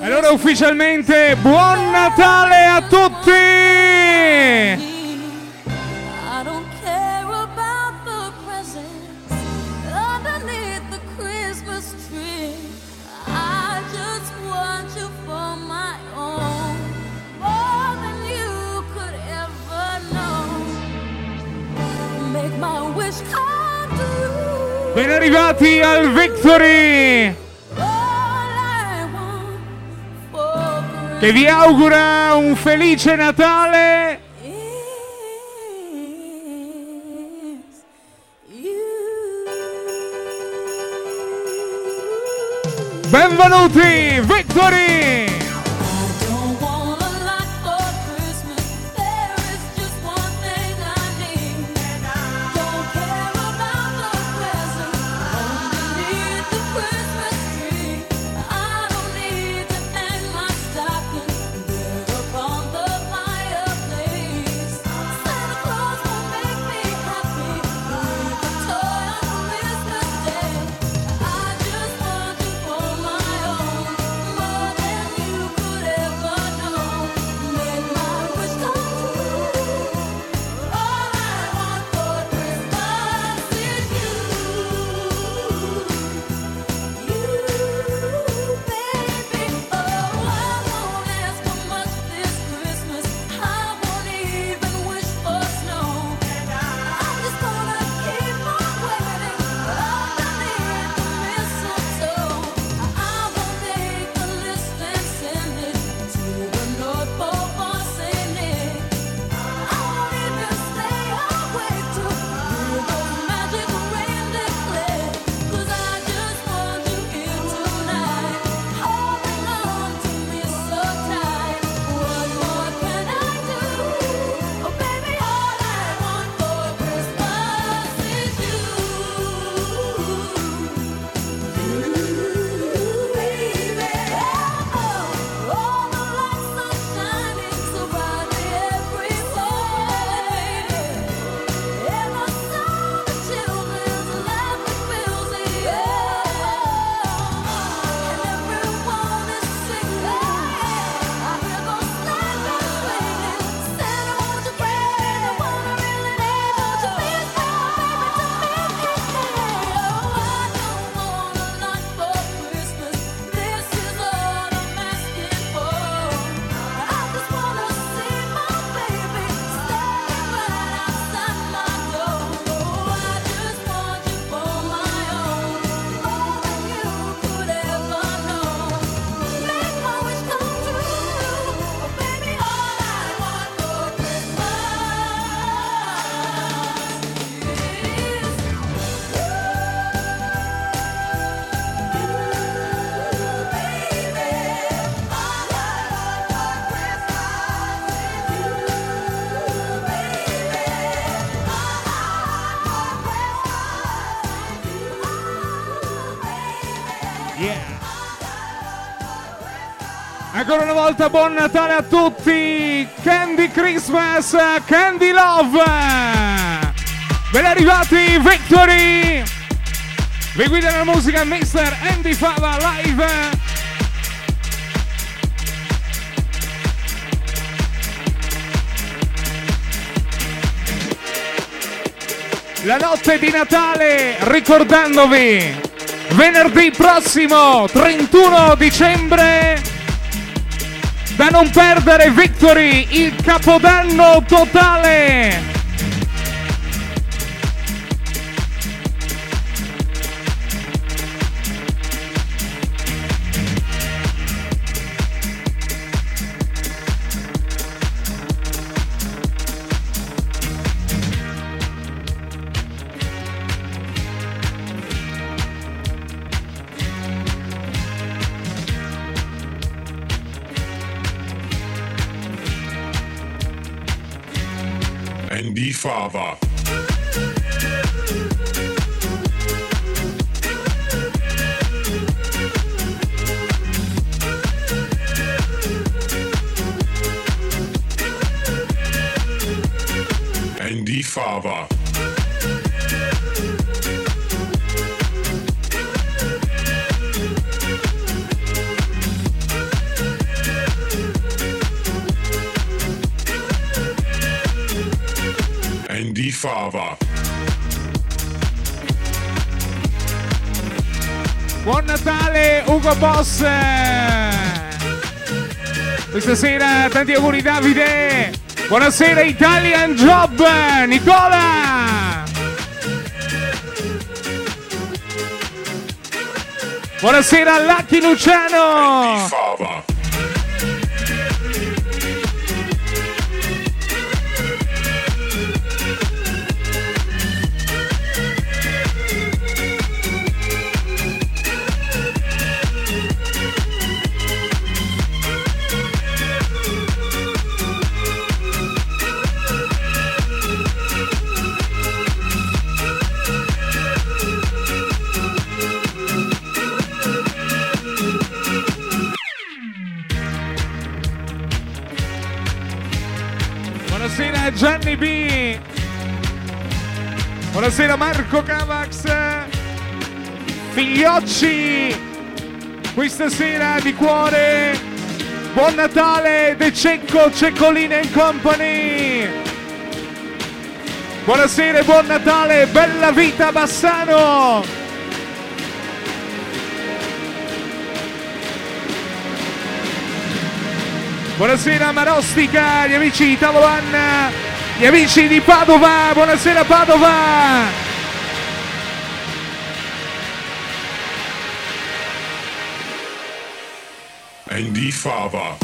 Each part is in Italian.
Allora ufficialmente buon Natale a tutti! Arrivati al Victory! Che vi augura un felice Natale! Benvenuti, Victory! Ancora una volta buon Natale a tutti! Candy Christmas, Candy Love! Ben arrivati, Victory! Vi guida la musica Mr. Andy Fava live! La notte di Natale, ricordandovi, venerdì prossimo, 31 dicembre, da non perdere Victory, il capodanno totale. Brava. Andy Fava. Buon Natale Ugo Boss! Questa sera tanti auguri Davide! Buonasera Italian Job! Nicola! Buonasera Lucky Luciano! Buonasera Marco Cavax. Figliocci. Questa sera di cuore. Buon Natale De Cecco, Ceccolina Company. Buonasera e buon Natale, bella vita Bassano. Buonasera Marostica, gli amici di Tavolo Anna gli amici di Padova, buonasera Padova! Andy Fava.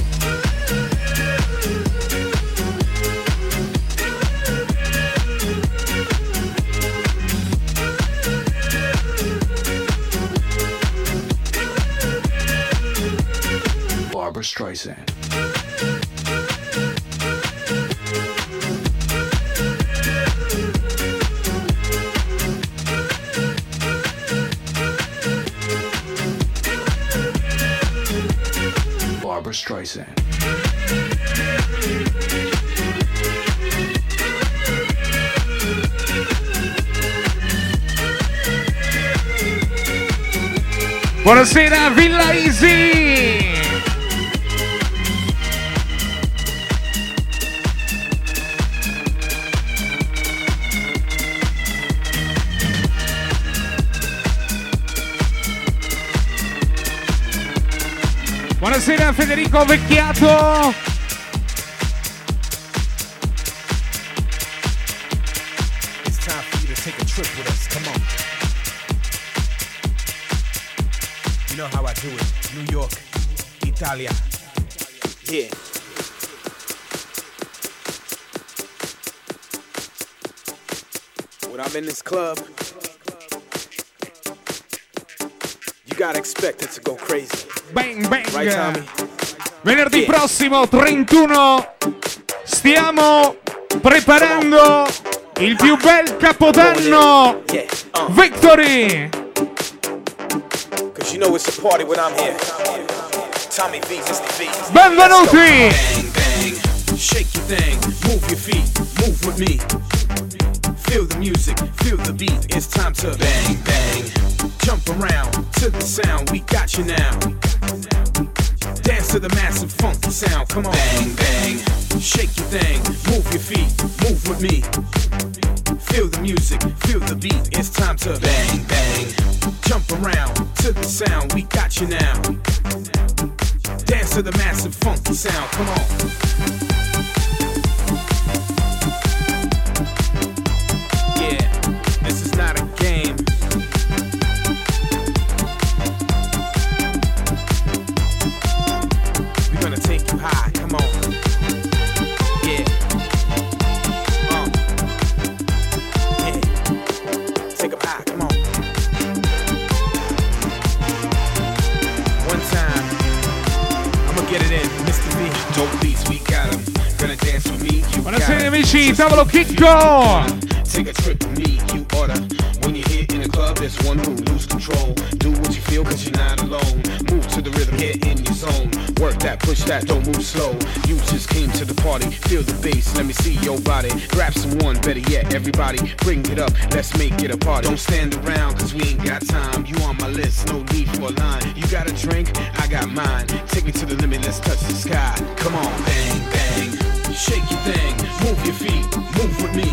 Barbara Streisand. Streisand. Buonasera Villa Easy! Buonasera Federico Vecchiato. It's time for you to take a trip with us. Come on. You know how I do it. New York, Italia. Yeah. When I'm in this club, you gotta expect it to go crazy. Bang bang. Right, Venerdì prossimo 31 stiamo preparando il più bel capodanno uh. Victory. Cause you know it's a party when I'm here. Tommy V, V. Benvenuti. Bang, bang. Shake your thing, move your feet, move with me. Feel the music, feel the beat. It's time to bang bang. Jump around to the sound. We got you now. Dance to the massive funky sound. Come on. Bang, bang. Shake your thing. Move your feet. Move with me. Feel the music. Feel the beat. It's time to bang, bang. Jump around to the sound. We got you now. Dance to the massive funky sound. Come on. Amici, tavolo Chicco! Take a trip with me, you order. When you're here in the club, there's one who lose control. Do what you feel, cause you're not alone. Move to the rhythm, get in your zone. Work that, push that, don't move slow. You just came to the party, feel the bass, let me see your body. Grab someone, better yet, everybody, bring it up, let's make it a party. Don't stand around, cause we ain't got time. You on my list, no need for a line. You got a drink, I got mine. Take me to the limit, let's touch the sky. Come on, bang, bang. Shake your thing, move your feet, move with me.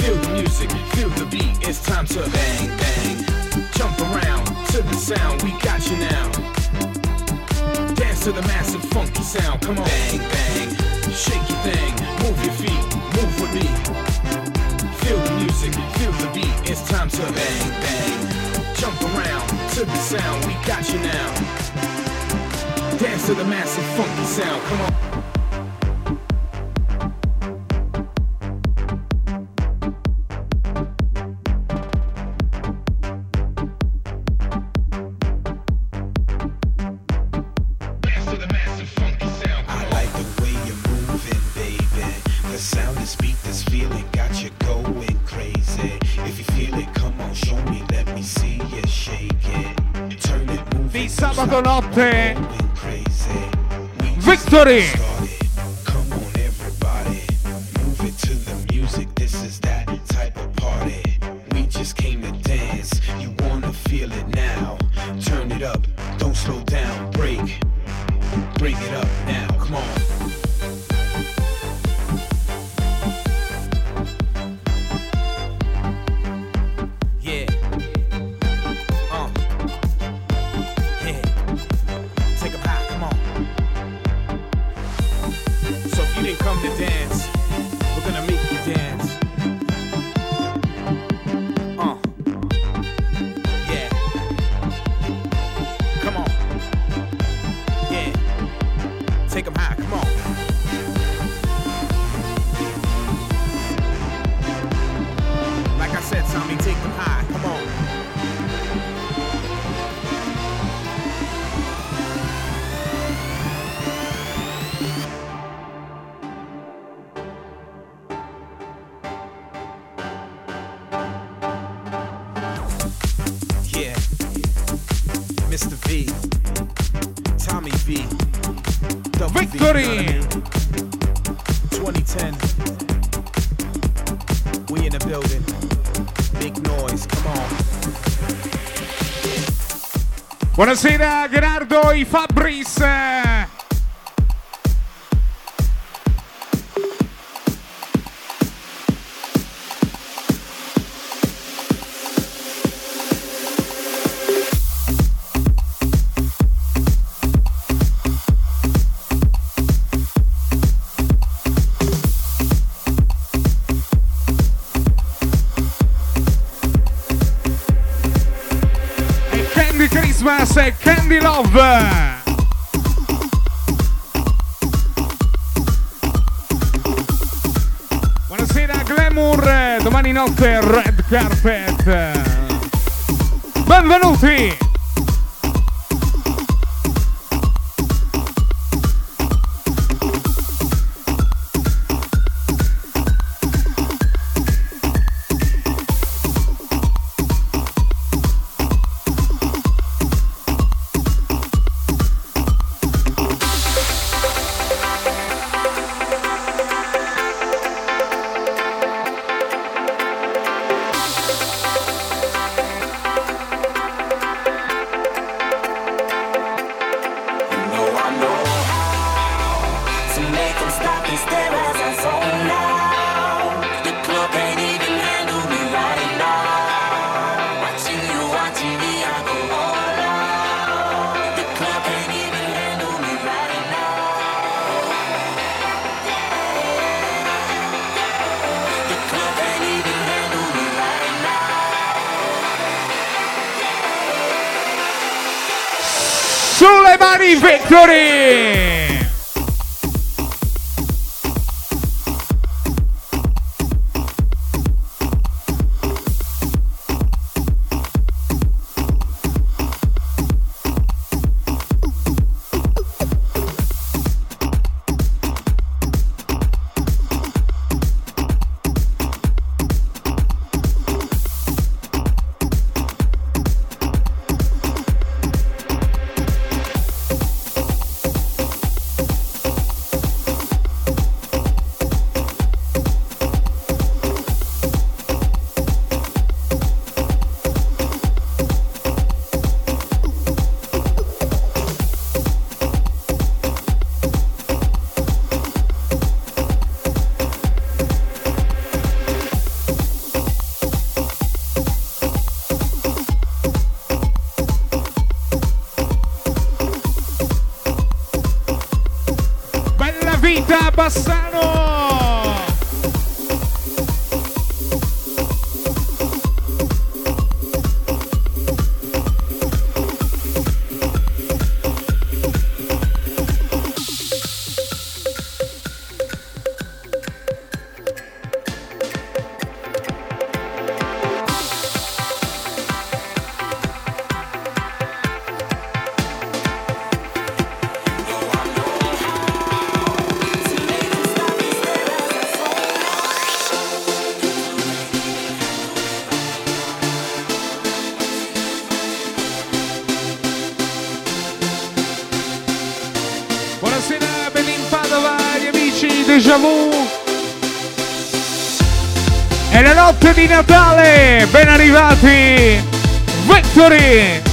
Feel the music, feel the beat. It's time to bang, bang. Jump around to the sound, we got you now. Dance to the massive funky sound, come on. Bang, bang, shake your thing, move your feet, move with me. Feel the music, feel the beat, it's time to bang, bang. Jump around to the sound, we got you now. Dance to the massive funky sound, come on. Notte. Victory! Buonasera Gerardo i Fabris. Notte Red Carpet. Natale, ben arrivati. Victory!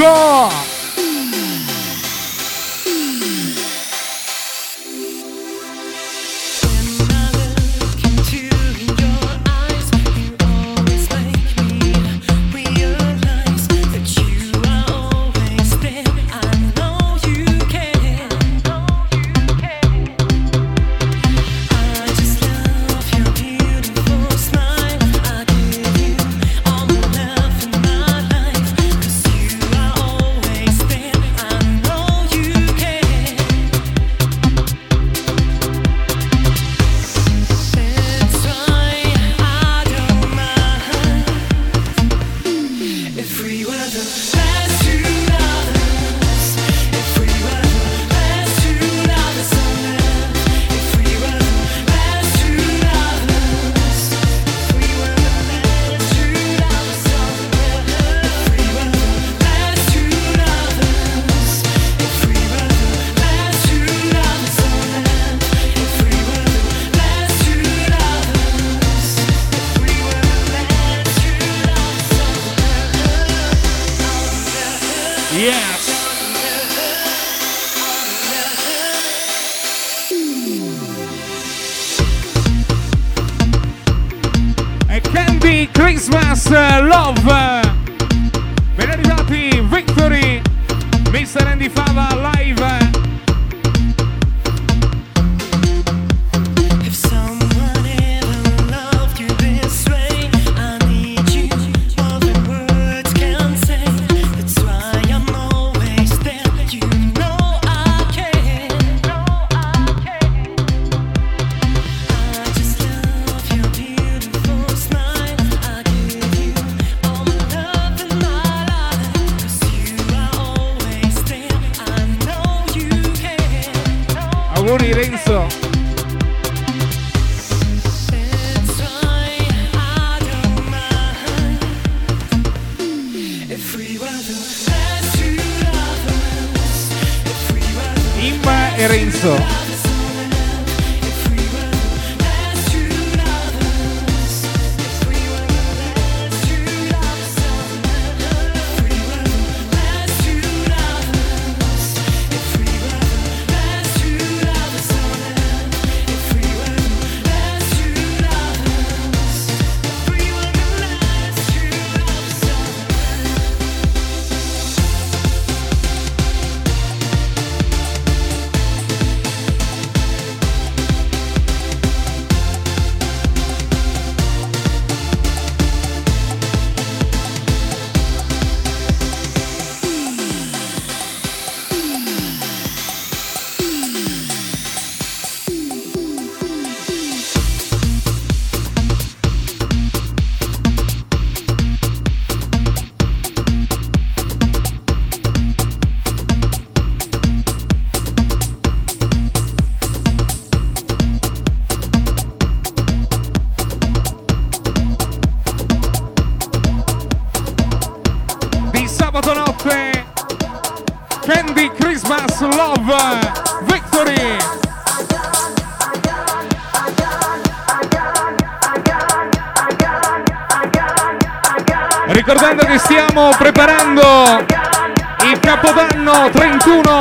Dei 21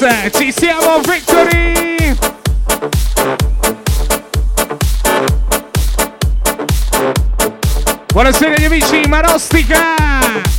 Yes, ci Victory! Buonasera agli amici Marostica!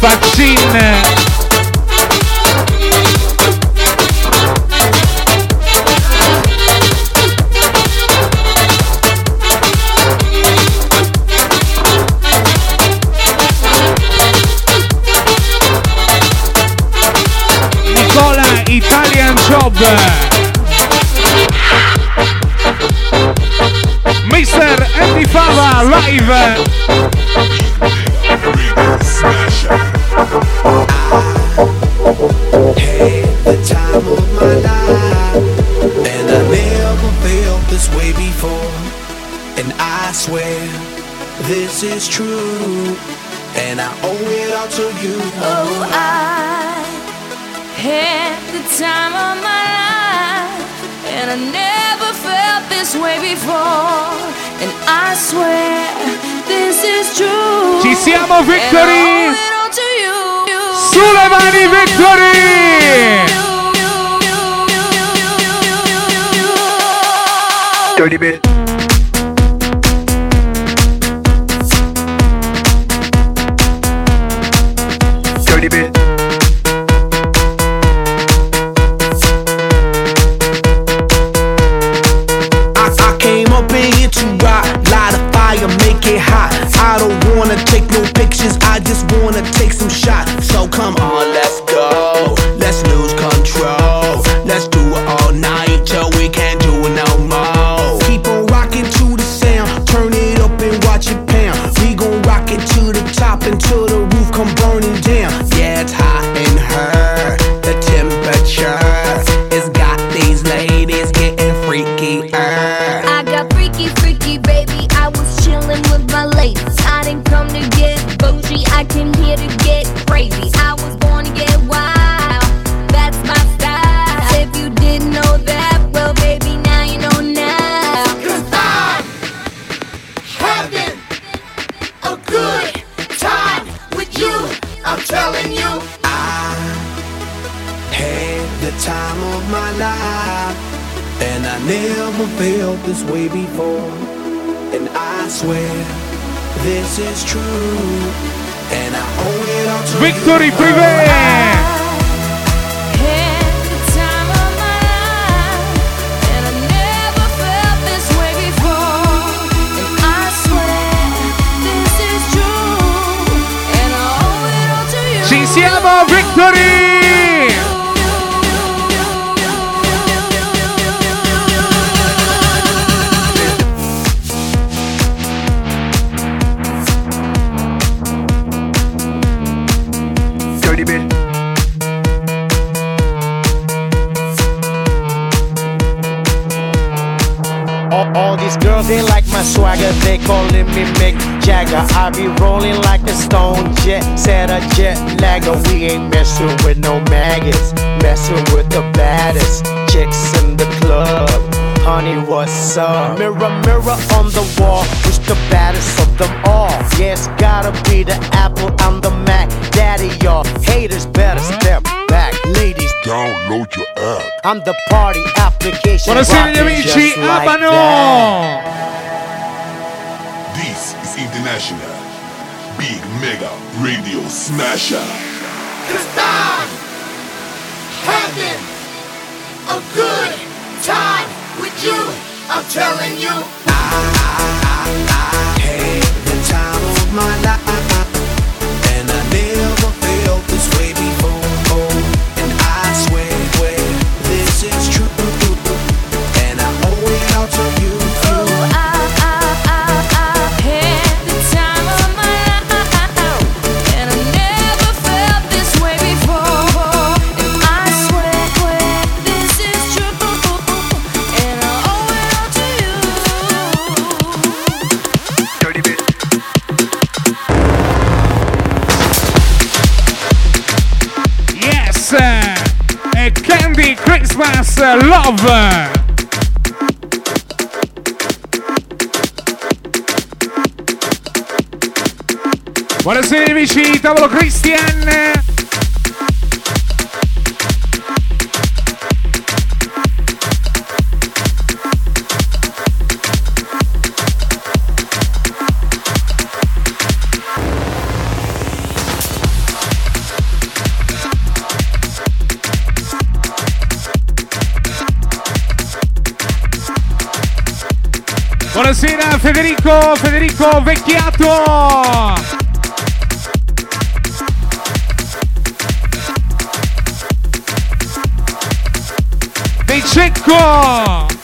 Faccinne Nicola Italian Job. And I never felt this way before. And I swear this is true. Ci siamo, Victory! Sulle mani, Victory! Dirty bit. Victory Privé! My they calling me Mick Jagger. I be rolling like a stone jet, set a jet lagger. We ain't messing with no maggots, messing with the baddest chicks in the club. Honey, what's up? Mirror, mirror on the wall, who's the baddest of them all? Yes, gotta be the Apple, I'm the Mac. Daddy, y'all haters better step back. Ladies, Download your app. I'm the party application. Buonasera gli rocking amici, just like that. Abano! This International Big Mega Radio Smasher. Cause I'm having a good time with you. I'm telling you. I, I, I, I hate the time of my life, Love! Buonasera amici, tavolo Christian! Buonasera Federico, Federico Vecchiato! Dei Cecco!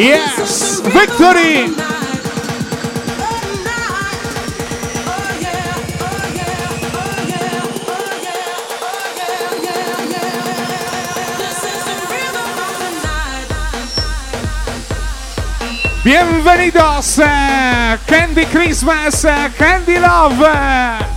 Yes, victory! Bienvenidos, eh, Candy Christmas, eh, Candy Love.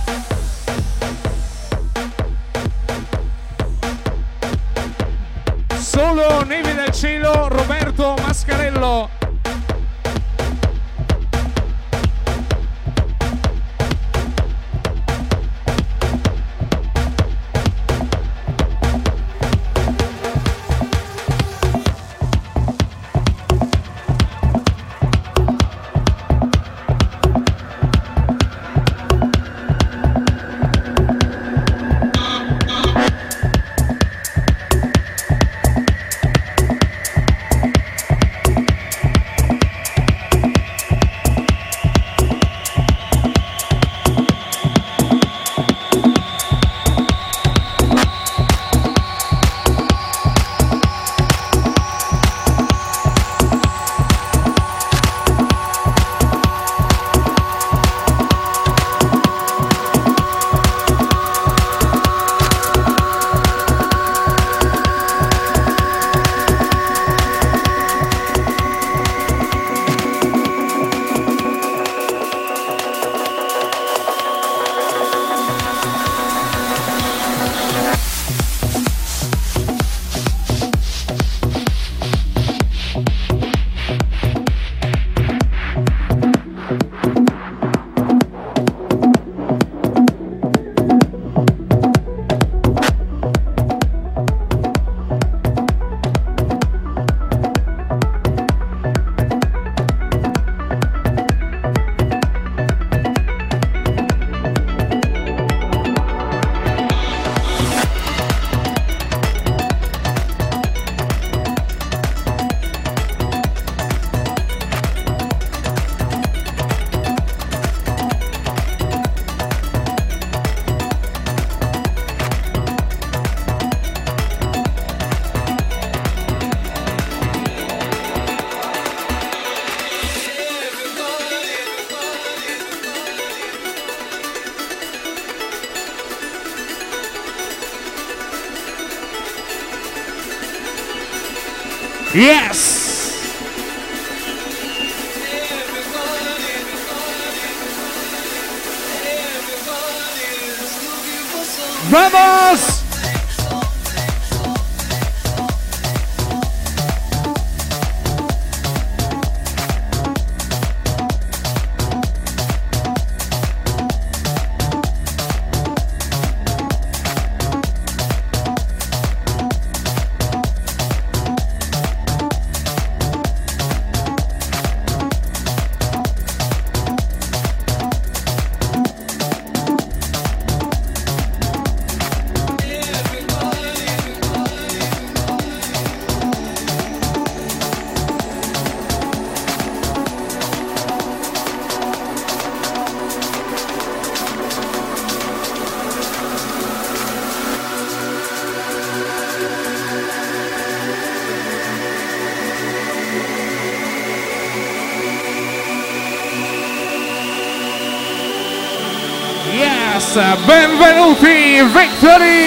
Benvenuti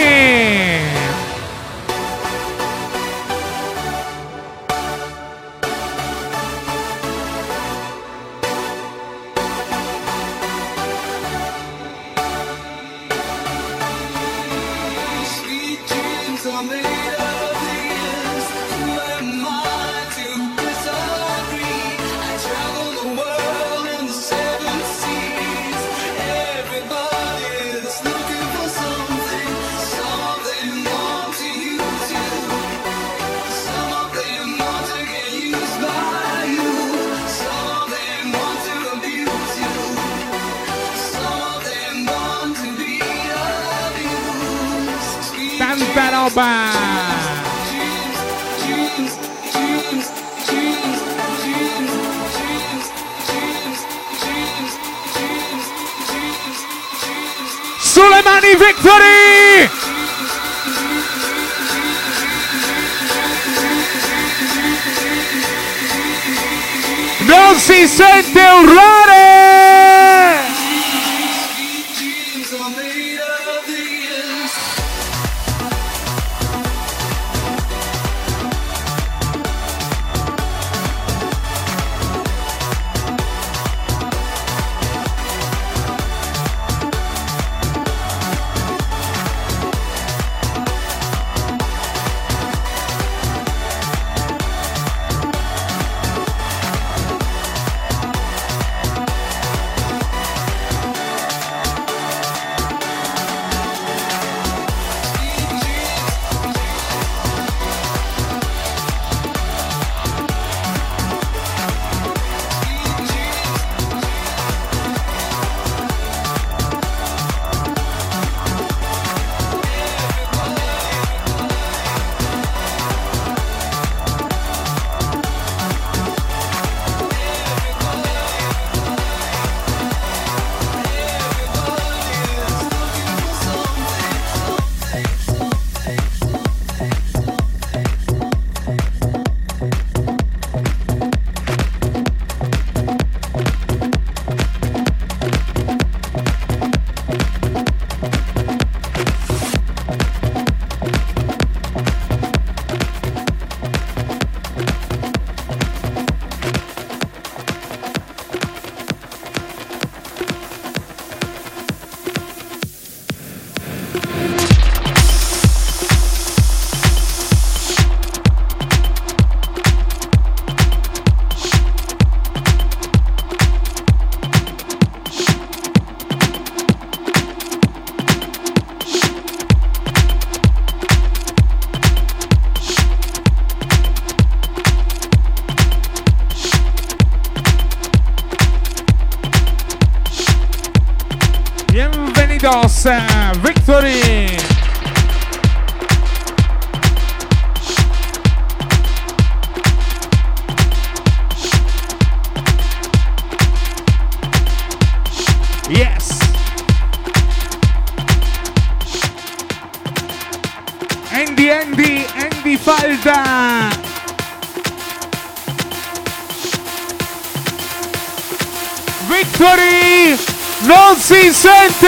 Alba. Suleimani Victory! Não se sente o Rare! Salsa Victory. Yes. Andy, Andy, Andy Falda. Victory! vão se sentir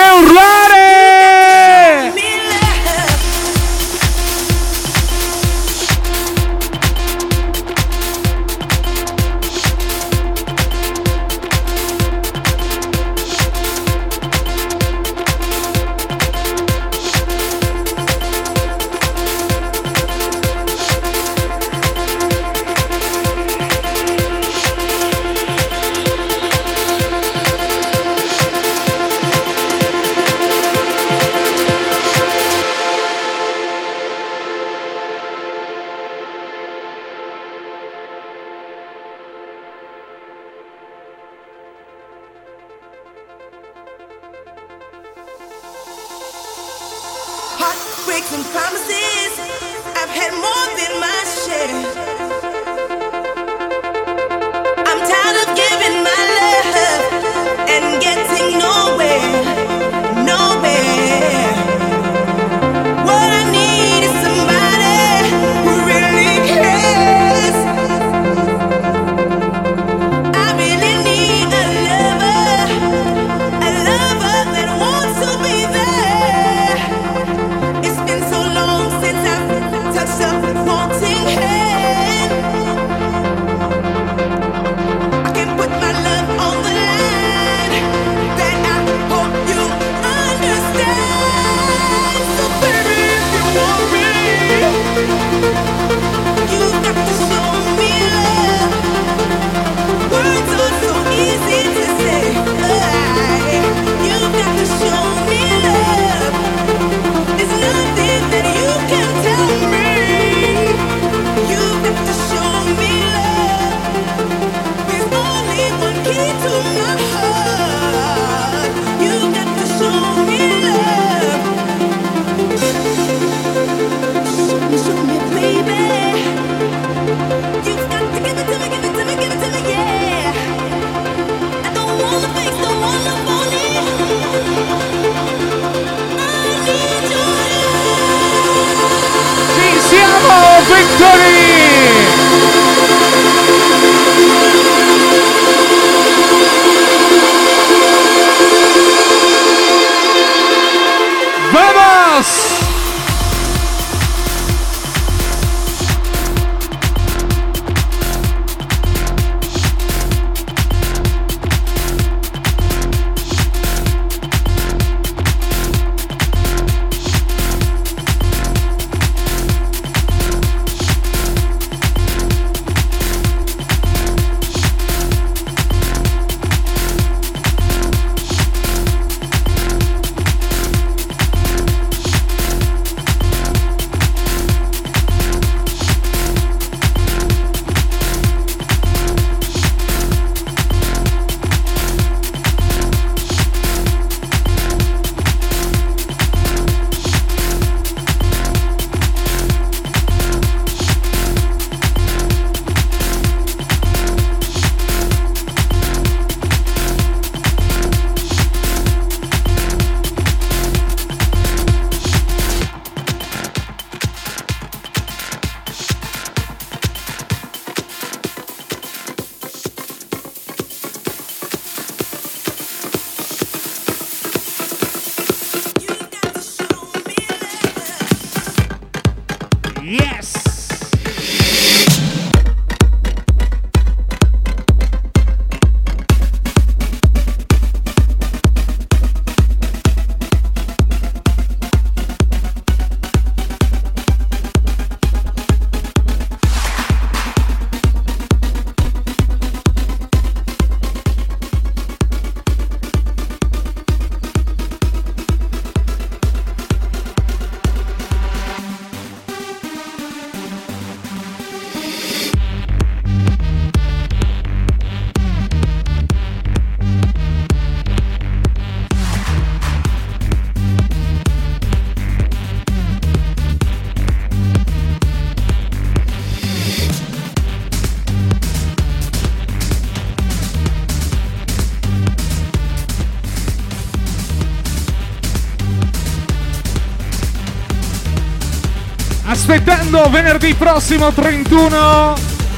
Aspettando venerdì prossimo 31,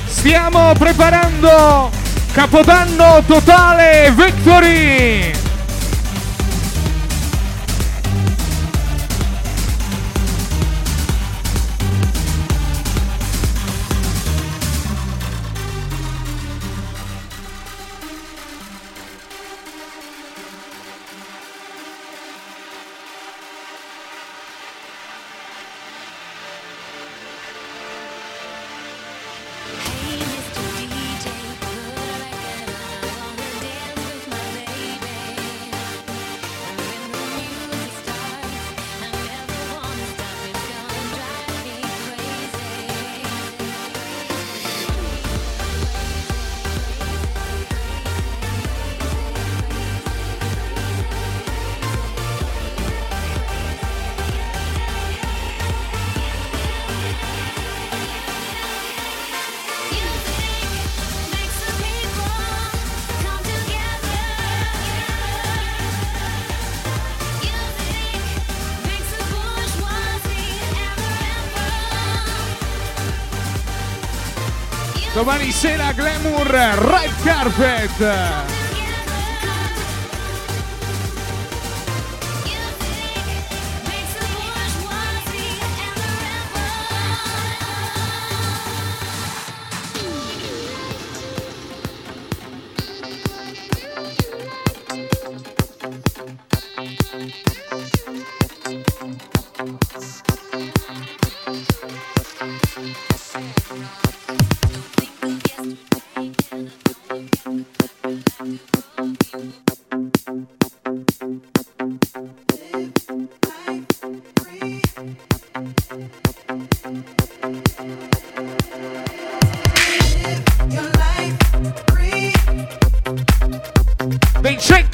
stiamo preparando Capodanno totale Victory! Domani sera Glamour Red Carpet! DJ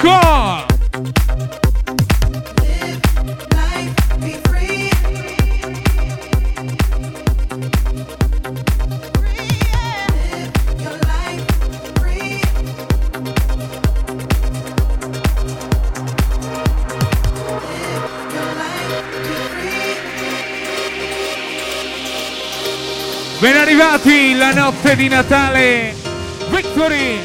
Ben arrivati la notte di Natale, Victory!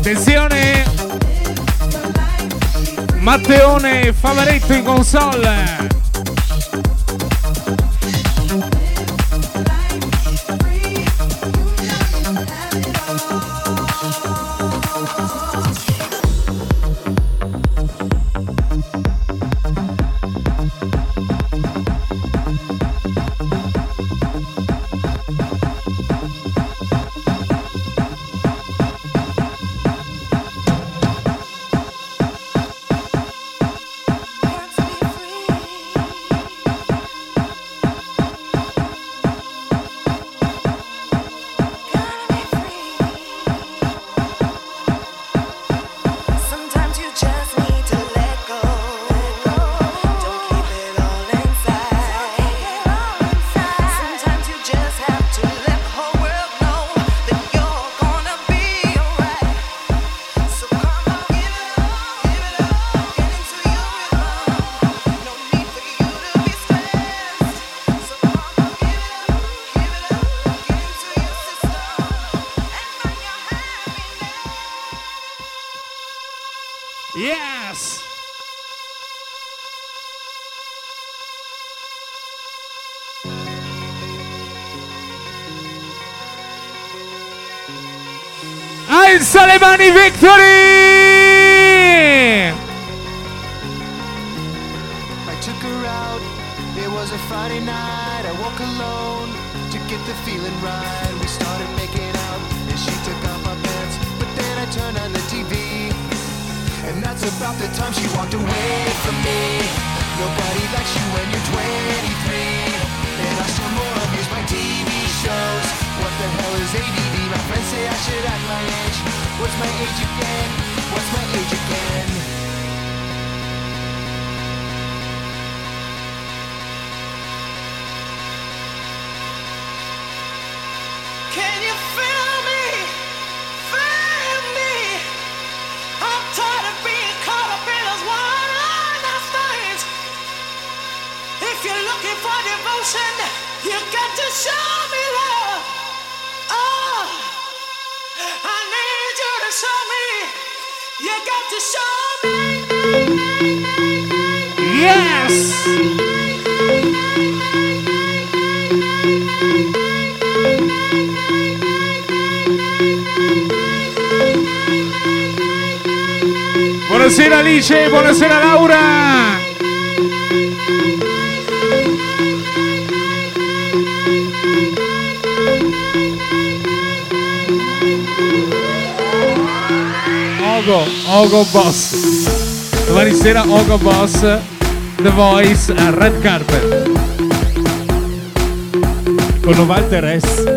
Attenzione! Matteone Favaretto in console! Armani victory! Buonasera Alice, buonasera Laura. Ogo, Ogo Boss. Domani sera Ogo Boss, The Voice a Red Carpet. Con Walter S.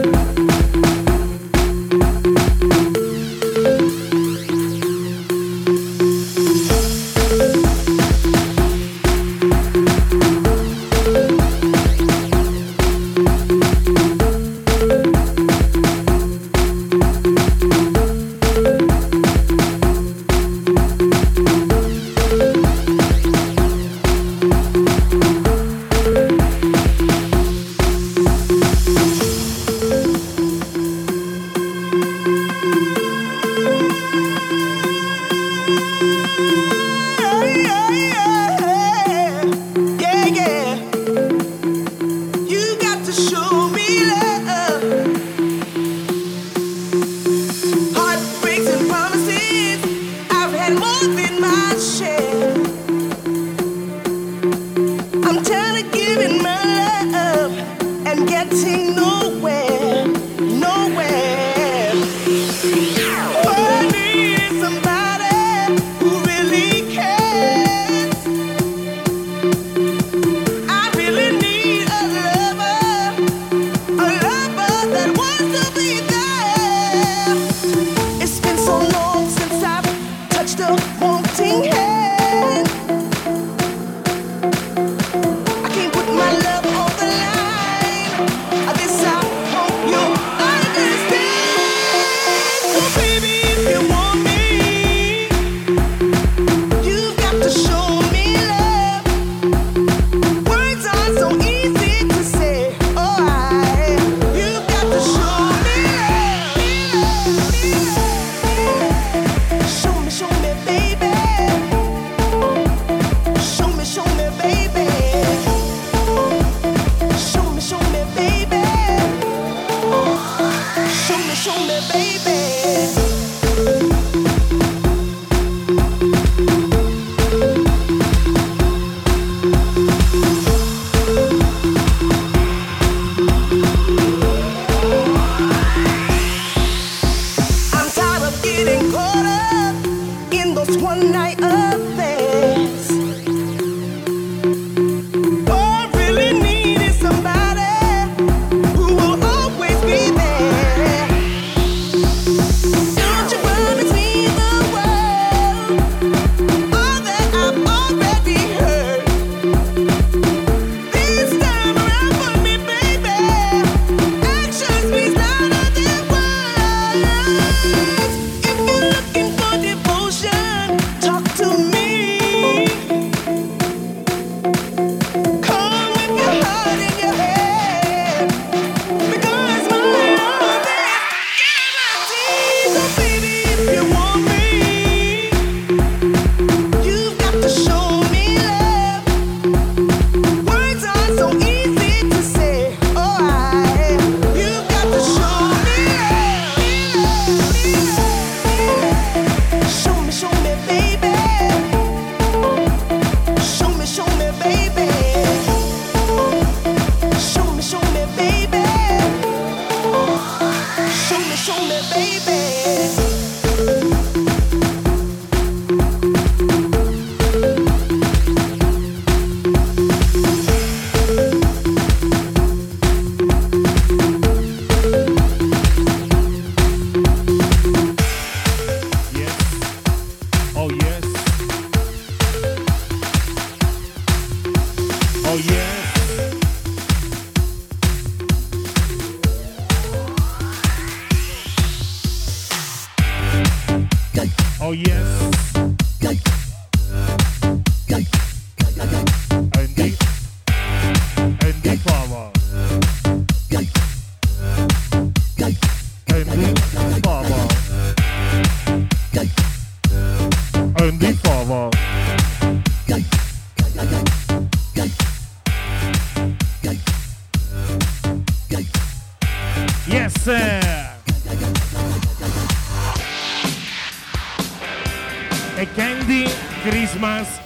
Andy Fava Andy Fava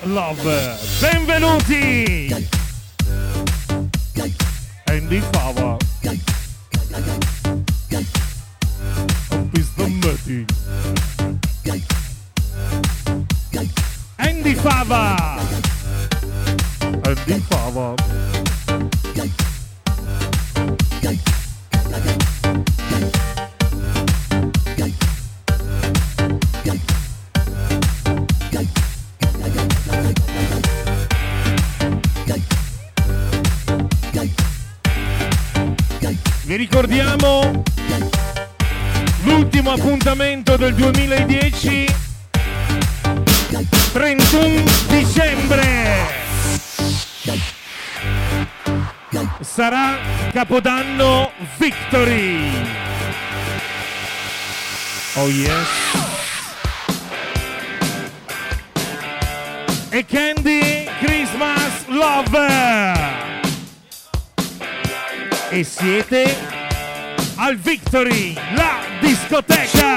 Love. Benvenuti. Oh yes e Candy Christmas Love e siete al Victory, la discoteca.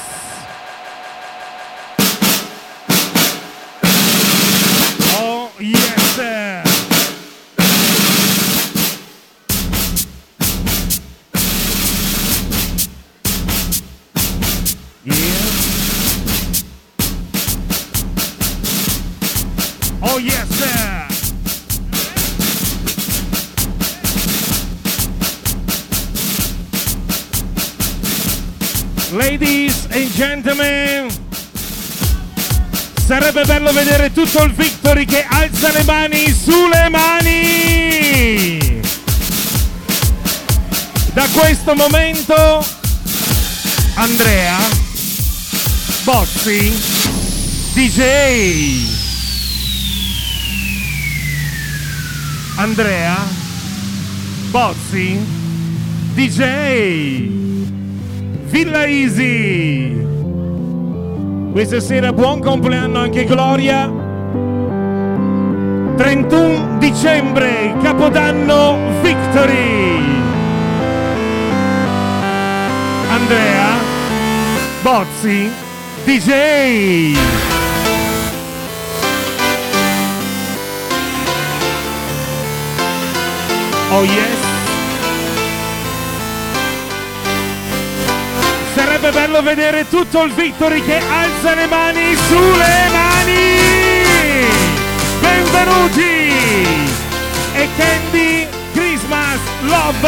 sarebbe bello vedere tutto il Victory che alza le mani sulle mani. Da questo momento Andrea Bozzi DJ Andrea Bozzi DJ Villa Easy. Questa sera buon compleanno anche Gloria. 31 dicembre, Capodanno Victory. Andrea Bozzi DJ. Oh yes. Sarebbe bello vedere tutto il Victory che alza le mani sulle mani! Benvenuti! E Candy Christmas Love!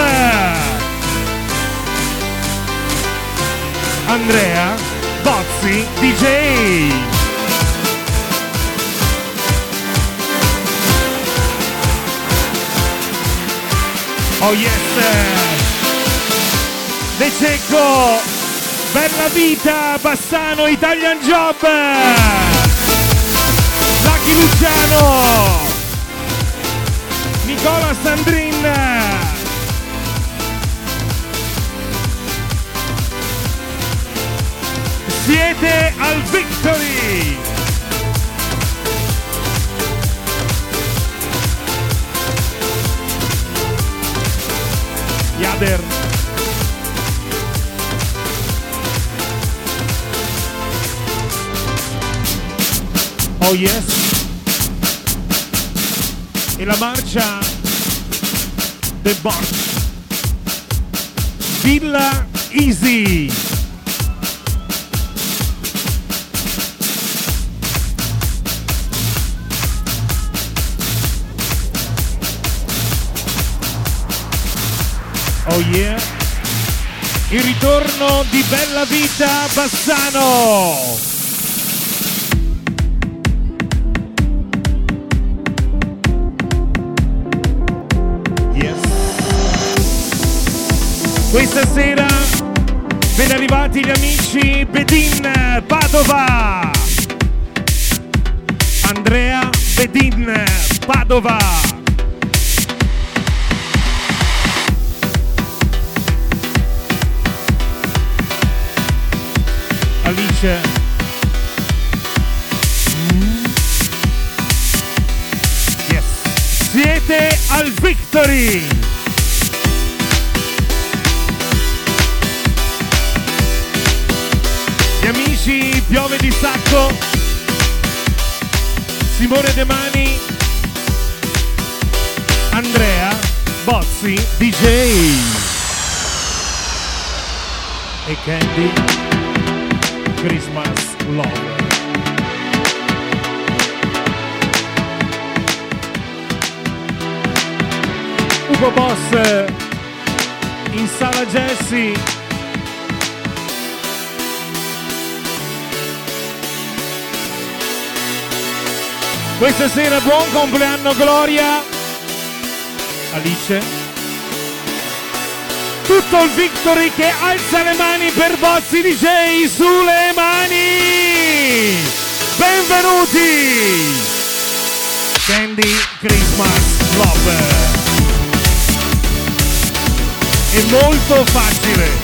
Andrea Bozzi DJ! Oh yes! De Cecco Bella vita, Bassano, Italian Job! Lucky Luciano! Nicola Sandrin! Siete al Victory! Jader! Oh yes. E la marcia del Borch. Villa Easy. Oh yeah. Il ritorno di Bella Vita Bassano. Questa sera ben arrivati gli amici Bedin Padova. Andrea Bedin Padova. Alice. Mm. Siete al Victory! Piove di Sacco, Simone De Mani, Andrea Bozzi, DJ e Candy. Christmas Love. Ugo Boss in sala Jesse Questa sera buon compleanno Gloria. Alice. Tutto il Victory che alza le mani per Bozzi DJ sulle mani. Benvenuti. Candy Christmas Love È molto facile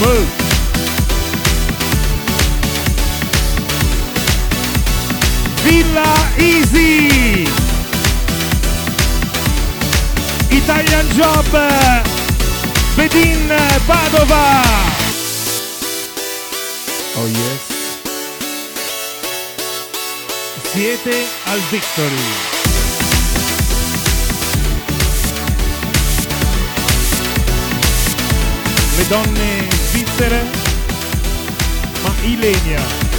Move. Villa Easy. Italian Job. Bedin Padova. Oh yes. Siete al Victory. Donne svizzere, ma Ilenia.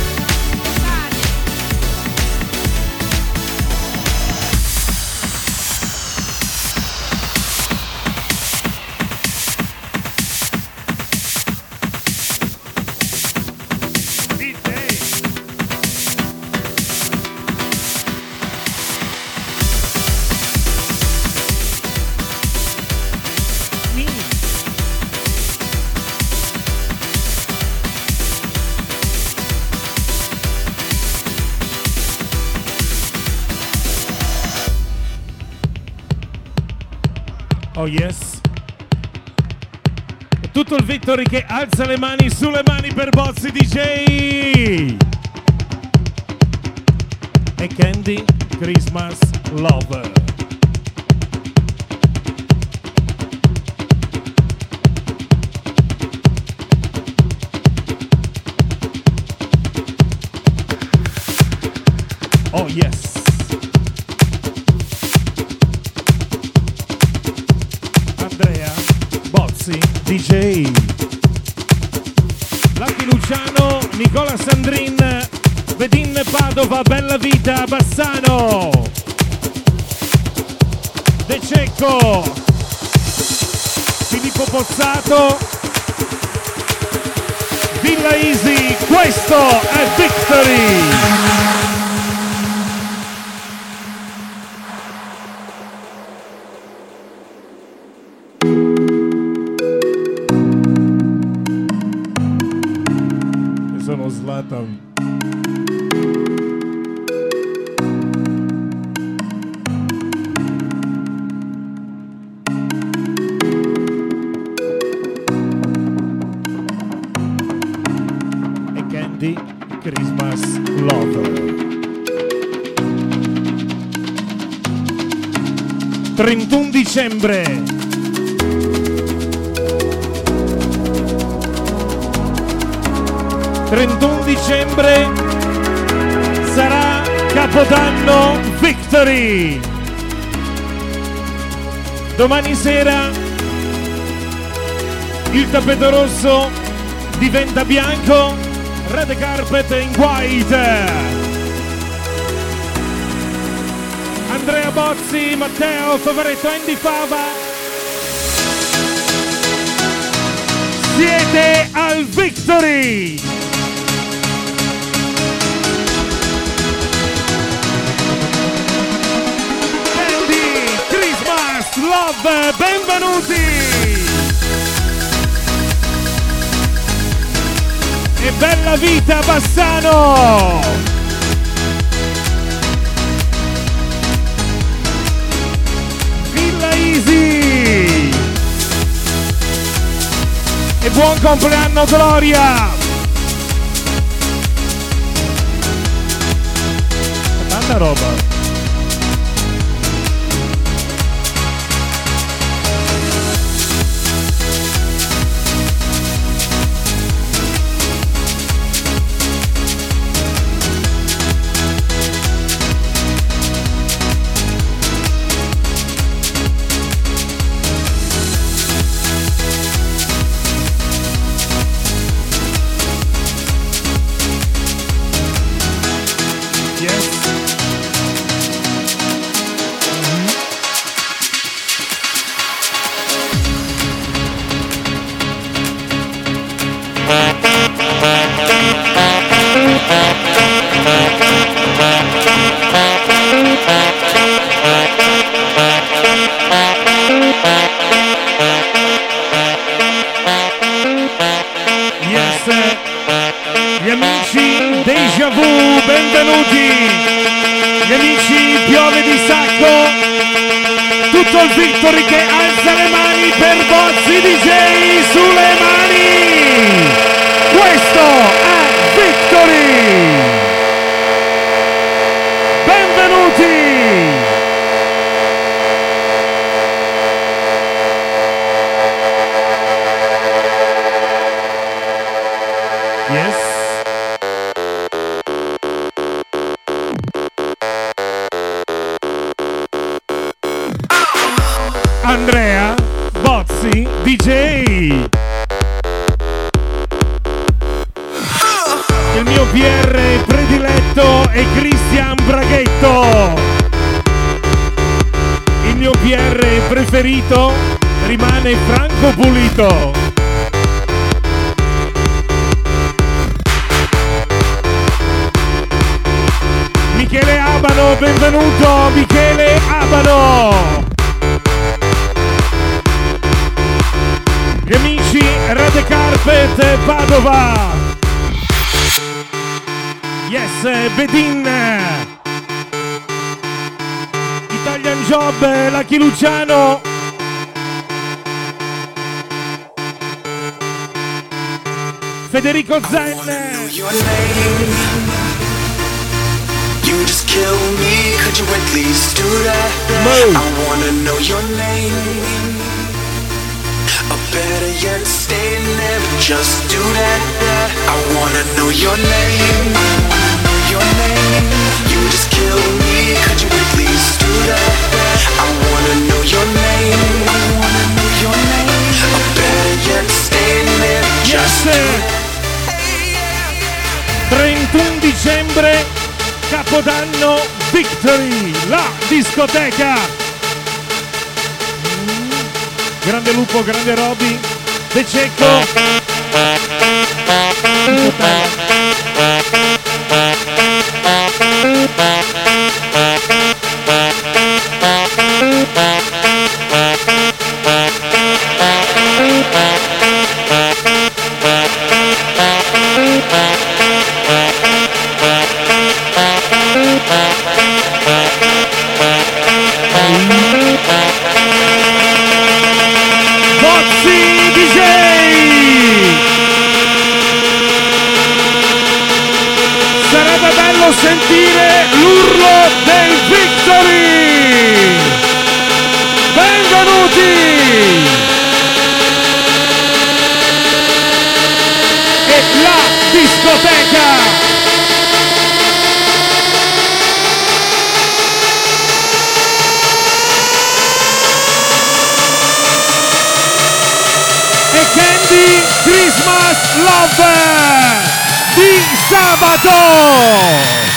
Oh yes. Tutto il Victory che alza le mani sulle mani per Bozzi DJ. E Candy Christmas Lover. Vita Bassano. De Cecco. Filippo Pozzato. Villa Easy questo è Victory 31 dicembre 31 dicembre sarà Capodanno Victory. Domani sera il tappeto rosso diventa bianco, red carpet in white. Bozzi, Matteo Favaretto, Andy Fava. Siete al Victory! Andy! Love, benvenuti! E bella vita Bassano! Easy! E buon compleanno Gloria! Tanta roba! Luciano! Federico Zen! your. You just kill me, could you at least do that? I wanna know your name. Or better yet, stay never just do that. I wanna know your name. Your name. You just kill me, could you at least do that? I wanna know your name. I wanna know your name. Or better yet, stay and never just do that. 31 dicembre, Capodanno Victory, la discoteca. Mm, Grande Lupo, grande Roby, De Cecco. Bello sentire l'urlo dei Victory! Benvenuti! E la discoteca! e Candy Christmas Love di sabato.